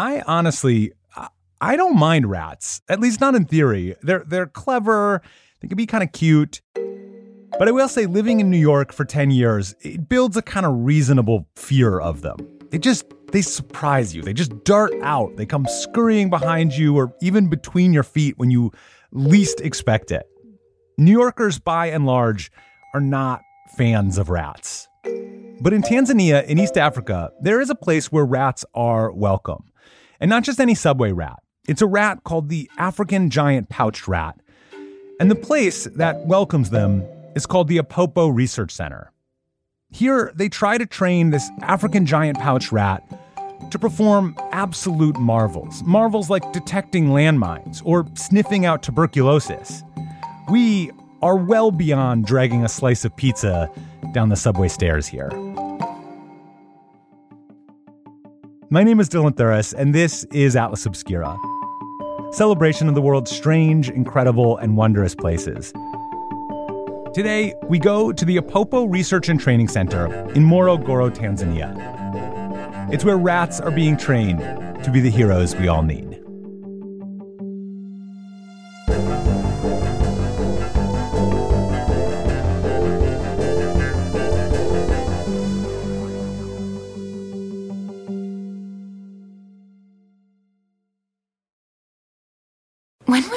I honestly, I don't mind rats, at least not in theory. They're, they're clever, they can be kind of cute. But I will say, living in New York for 10 years, it builds a kind of reasonable fear of them. They just, they surprise you. They just dart out. They come scurrying behind you or even between your feet when you least expect it. New Yorkers, by and large, are not fans of rats. But in Tanzania, in East Africa, there is a place where rats are welcome. And not just any subway rat, it's a rat called the African giant pouched rat. And the place that welcomes them is called the Apopo Research Center. Here, they try to train this African giant pouched rat to perform absolute marvels. Marvels like detecting landmines or sniffing out tuberculosis. We are well beyond dragging a slice of pizza down the subway stairs here. My name is Dylan Thuras, and this is Atlas Obscura, celebration of the world's strange, incredible, and wondrous places. Today, we go to the Apopo Research and Training Center in Morogoro, Tanzania. It's where rats are being trained to be the heroes we all need.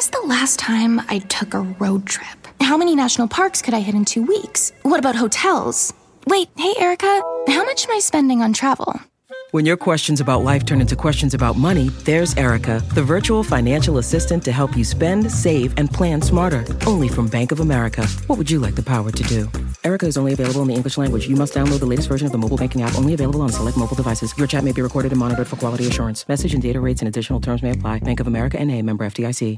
Was the last time I took a road trip? How many national parks could I hit in two weeks? What about hotels? Wait, hey, Erica, how much am I spending on travel? When your questions about life turn into questions about money, there's Erica, the virtual financial assistant to help you spend, save, and plan smarter. Only from Bank of America. What would you like the power to do? Erica is only available in the English language. You must download the latest version of the mobile banking app, only available on select mobile devices. Your chat may be recorded and monitored for quality assurance. Message and data rates and additional terms may apply. Bank of America and a member FDIC.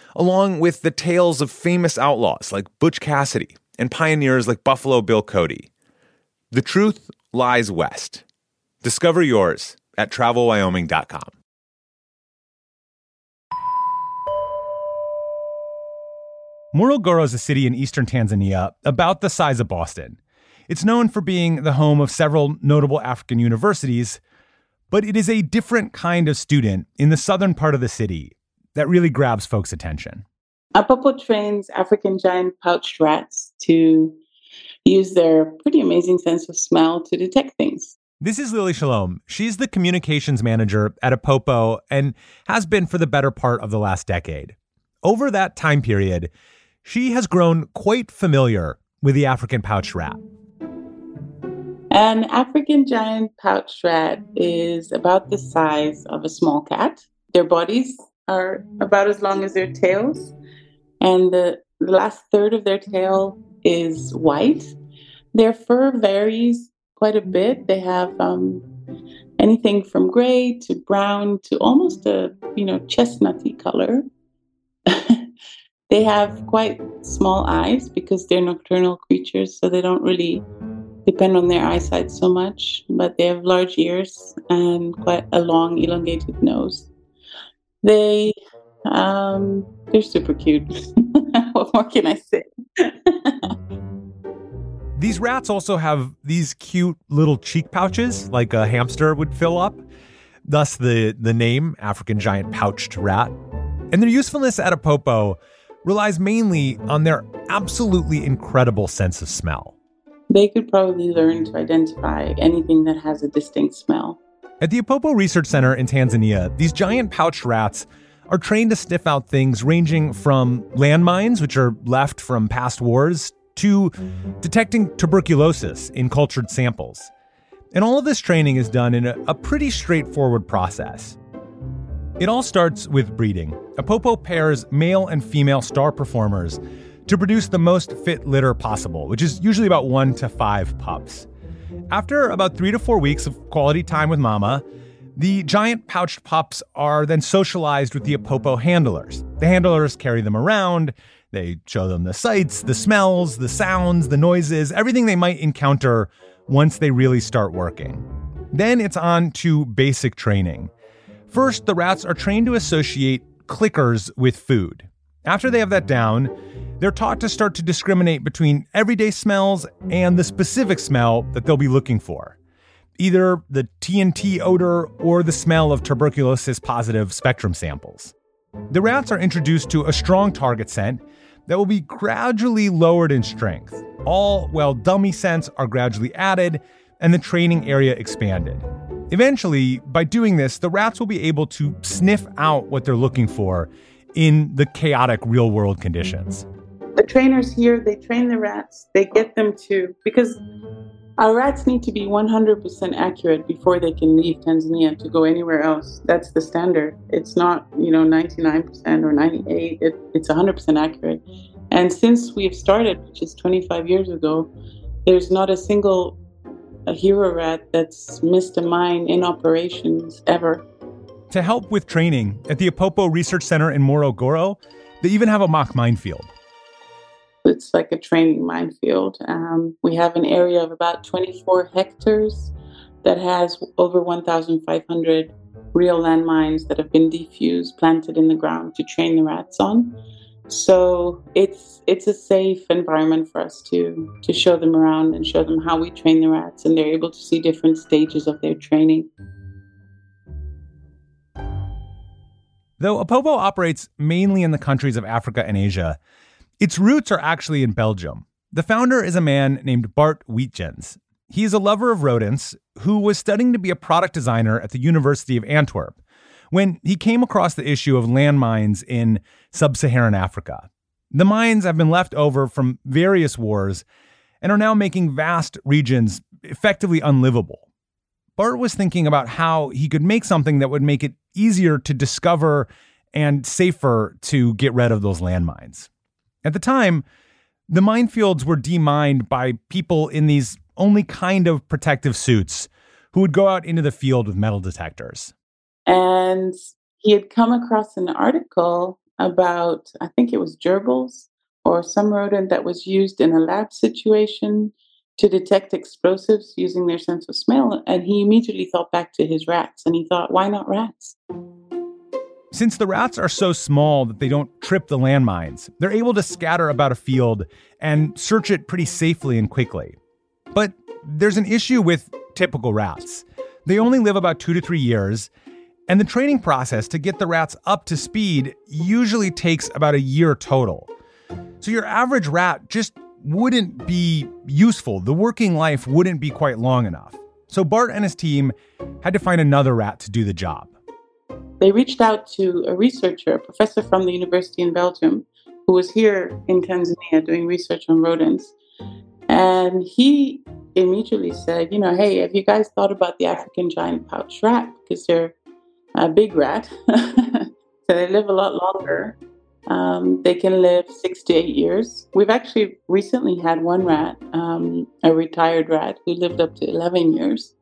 along with the tales of famous outlaws like Butch Cassidy and pioneers like Buffalo Bill Cody. The truth lies west. Discover yours at travelwyoming.com. Morogoro is a city in eastern Tanzania about the size of Boston. It's known for being the home of several notable African universities, but it is a different kind of student in the southern part of the city that really grabs folks' attention. Apopo trains African giant pouched rats to use their pretty amazing sense of smell to detect things. This is Lily Shallom. She's the communications manager at Apopo and has been for the better part of the last decade. Over that time period, she has grown quite familiar with the African pouched rat. An African giant pouched rat is about the size of a small cat. Their bodies are about as long as their tails, and the last third of their tail is white. Their fur varies quite a bit. They have um, anything from gray to brown to almost a you know chestnutty color. they have quite small eyes because they're nocturnal creatures, so they don't really depend on their eyesight so much. But they have large ears and quite a long, elongated nose. They um, they're super cute. what more can I say? These rats also have these cute little cheek pouches, like a hamster would fill up. Thus, the the name African giant pouched rat. And their usefulness at a Apopo relies mainly on their absolutely incredible sense of smell. They could probably learn to identify anything that has a distinct smell. At the Apopo Research Center in Tanzania, these giant pouched rats are trained to sniff out things ranging from landmines, which are left from past wars, to detecting tuberculosis in cultured samples. And all of this training is done in a, a pretty straightforward process. It all starts with breeding. Apopo pairs male and female star performers to produce the most fit litter possible, which is usually about one to five pups. After about three to four weeks of quality time with mama, The giant pouched pups are then socialized with the Apopo handlers. The handlers carry them around, they show them the sights, the smells, the sounds, the noises, everything they might encounter once they really start working. Then it's on to basic training. First, the rats are trained to associate clickers with food. After they have that down, they're taught to start to discriminate between everyday smells and the specific smell that they'll be looking for either the TNT odor or the smell of tuberculosis positive sputum samples. The rats are introduced to a strong target scent that will be gradually lowered in strength, all while dummy scents are gradually added and the training area expanded. Eventually, by doing this, the rats will be able to sniff out what they're looking for in the chaotic real world conditions. The trainers here, they train the rats, they get them to, because our rats need to be 100% accurate before they can leave Tanzania to go anywhere else. That's the standard. It's not, you know, 99% or 98. It, it's 100% accurate. And since we've started, which is 25 years ago, there's not a single a hero rat that's missed a mine in operations ever. To help with training at the Apopo Research Center in Morogoro, they even have a mock minefield. It's like a training minefield. Um, we have an area of about 24 hectares that has over 1,500 real landmines that have been defused, planted in the ground to train the rats on. So it's it's a safe environment for us to to show them around and show them how we train the rats, and they're able to see different stages of their training. Though Apopo operates mainly in the countries of Africa and Asia, its roots are actually in Belgium. The founder is a man named Bart Weetjens. He is a lover of rodents who was studying to be a product designer at the University of Antwerp when he came across the issue of landmines in sub Saharan Africa. The mines have been left over from various wars and are now making vast regions effectively unlivable. Bart was thinking about how he could make something that would make it easier to discover and safer to get rid of those landmines. At the time, the minefields were demined by people in these only kind of protective suits who would go out into the field with metal detectors. And he had come across an article about, I think it was gerbils or some rodent that was used in a lab situation to detect explosives using their sense of smell. And he immediately thought back to his rats and he thought, why not rats? Since the rats are so small that they don't trip the landmines, they're able to scatter about a field and search it pretty safely and quickly. But there's an issue with typical rats. They only live about two to three years, and the training process to get the rats up to speed usually takes about a year total. So your average rat just wouldn't be useful. The working life wouldn't be quite long enough. So Bart and his team had to find another rat to do the job they reached out to a researcher, a professor from the university in Belgium, who was here in Tanzania doing research on rodents. And he immediately said, you know, hey, have you guys thought about the African giant pouch rat? Because they're a big rat. so they live a lot longer. Um, they can live six to eight years. We've actually recently had one rat, um, a retired rat, who lived up to 11 years.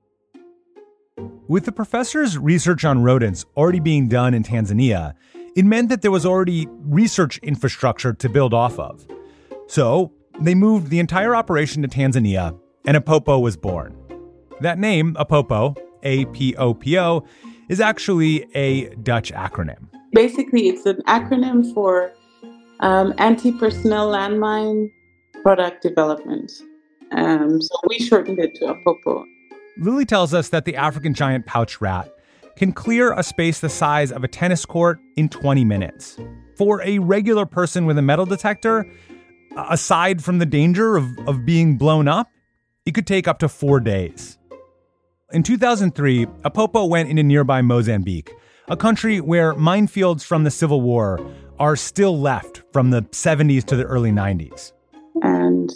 With the professor's research on rodents already being done in Tanzania, it meant that there was already research infrastructure to build off of. So they moved the entire operation to Tanzania, and Apopo was born. That name, Apopo, A P O P O, is actually a Dutch acronym. Basically, it's an acronym for um, Anti Personnel Landmine Product Development. Um, so we shortened it to Apopo. Lily tells us that the African giant pouch rat can clear a space the size of a tennis court in 20 minutes. For a regular person with a metal detector, aside from the danger of, of being blown up, it could take up to four days. In 2003, Apopo went into nearby Mozambique, a country where minefields from the Civil War are still left from the 70s to the early 90s. And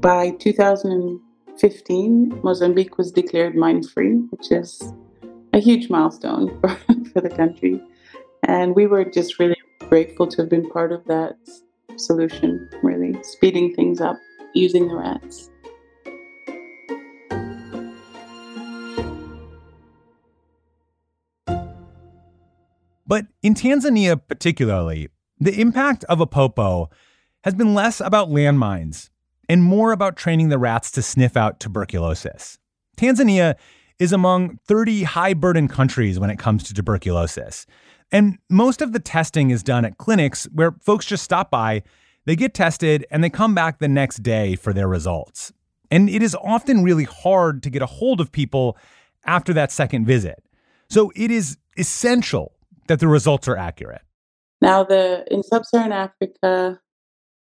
by 2015, Mozambique was declared mine free, which is a huge milestone for, for the country. And we were just really grateful to have been part of that solution, really speeding things up using the rats. But in Tanzania, particularly, the impact of a Apopo has been less about landmines and more about training the rats to sniff out tuberculosis. Tanzania is among 30 high burden countries when it comes to tuberculosis. And most of the testing is done at clinics where folks just stop by, they get tested, and they come back the next day for their results. And it is often really hard to get a hold of people after that second visit. So it is essential that the results are accurate. Now, the in sub-Saharan Africa,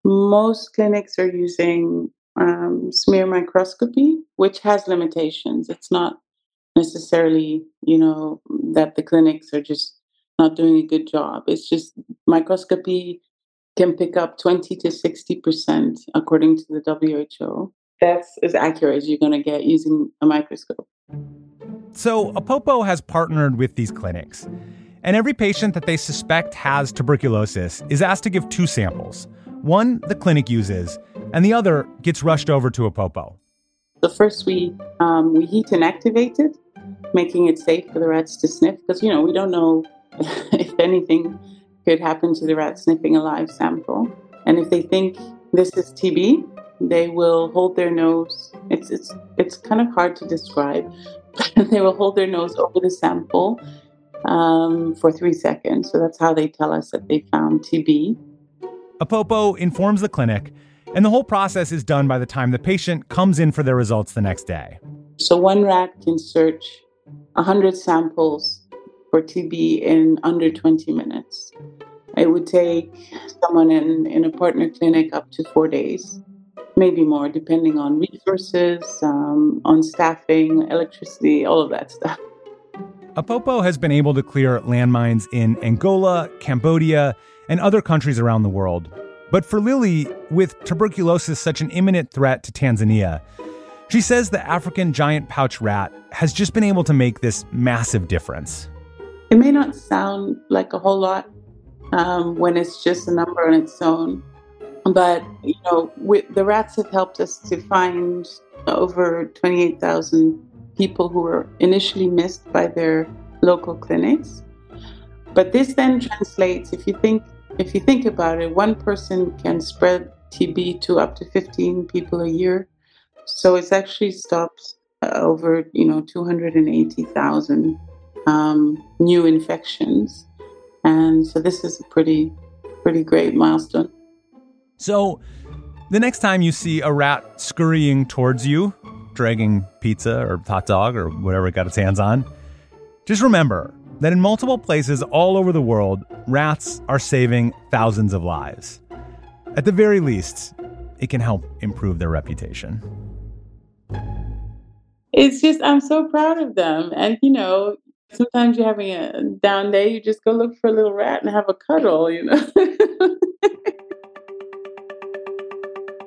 most clinics are using um, smear microscopy, which has limitations. It's not necessarily, you know, that the clinics are just not doing a good job. It's just microscopy can pick up 20 to 60%, according to the WHO. That's as accurate as you're going to get using a microscope. So, Apopo has partnered with these clinics, and every patient that they suspect has tuberculosis is asked to give two samples. One the clinic uses, and the other gets rushed over to Apopo. The first we um, we heat and activate it, making it safe for the rats to sniff because you know we don't know if anything could happen to the rat sniffing a live sample. And if they think this is TB, they will hold their nose. It's it's it's kind of hard to describe. they will hold their nose over the sample um, for three seconds. So that's how they tell us that they found TB. Apopo informs the clinic, and the whole process is done by the time the patient comes in for their results the next day. So one rat can search 100 samples for TB in under 20 minutes. It would take someone in, in a partner clinic up to four days, maybe more, depending on resources, um, on staffing, electricity, all of that stuff. Apopo has been able to clear landmines in Angola, Cambodia, and other countries around the world. But for Lily, with tuberculosis such an imminent threat to Tanzania, she says the African giant pouch rat has just been able to make this massive difference. It may not sound like a whole lot um, when it's just a number on its own, but you know, we, the rats have helped us to find over 28,000 people who were initially missed by their local clinics. But this then translates, if you think if you think about it, one person can spread TB to up to 15 people a year. So it's actually stopped uh, over, you know, 280,000 um, new infections. And so this is a pretty, pretty great milestone. So the next time you see a rat scurrying towards you, dragging pizza or hot dog or whatever it got its hands on, just remember that in multiple places all over the world, rats are saving thousands of lives. At the very least, it can help improve their reputation. It's just, I'm so proud of them. And, you know, sometimes you're having a down day, you just go look for a little rat and have a cuddle, you know?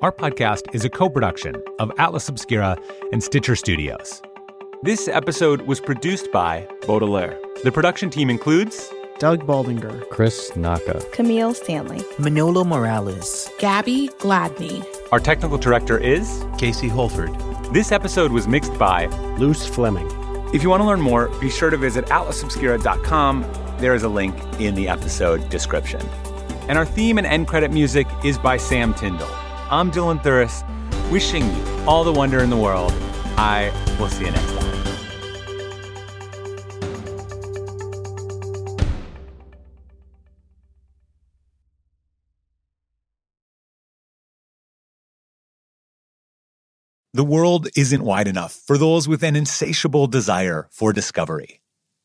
Our podcast is a co production of Atlas Obscura and Stitcher Studios. This episode was produced by Baudelaire. The production team includes Doug Baldinger, Chris Naka, Camille Stanley, Manolo Morales, Gabby Gladney. Our technical director is Casey Holford. This episode was mixed by Luce Fleming. If you want to learn more, be sure to visit atlasobscura.com. There is a link in the episode description. And our theme and end credit music is by Sam Tyndall. I'm Dylan Thuras, wishing you all the wonder in the world. I will see you next time. The world isn't wide enough for those with an insatiable desire for discovery.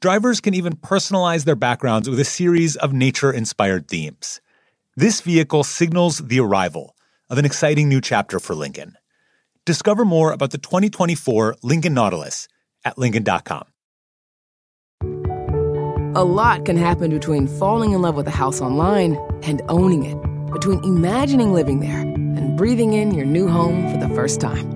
Drivers can even personalize their backgrounds with a series of nature inspired themes. This vehicle signals the arrival of an exciting new chapter for Lincoln. Discover more about the 2024 Lincoln Nautilus at Lincoln.com. A lot can happen between falling in love with a house online and owning it between imagining living there and breathing in your new home for the first time.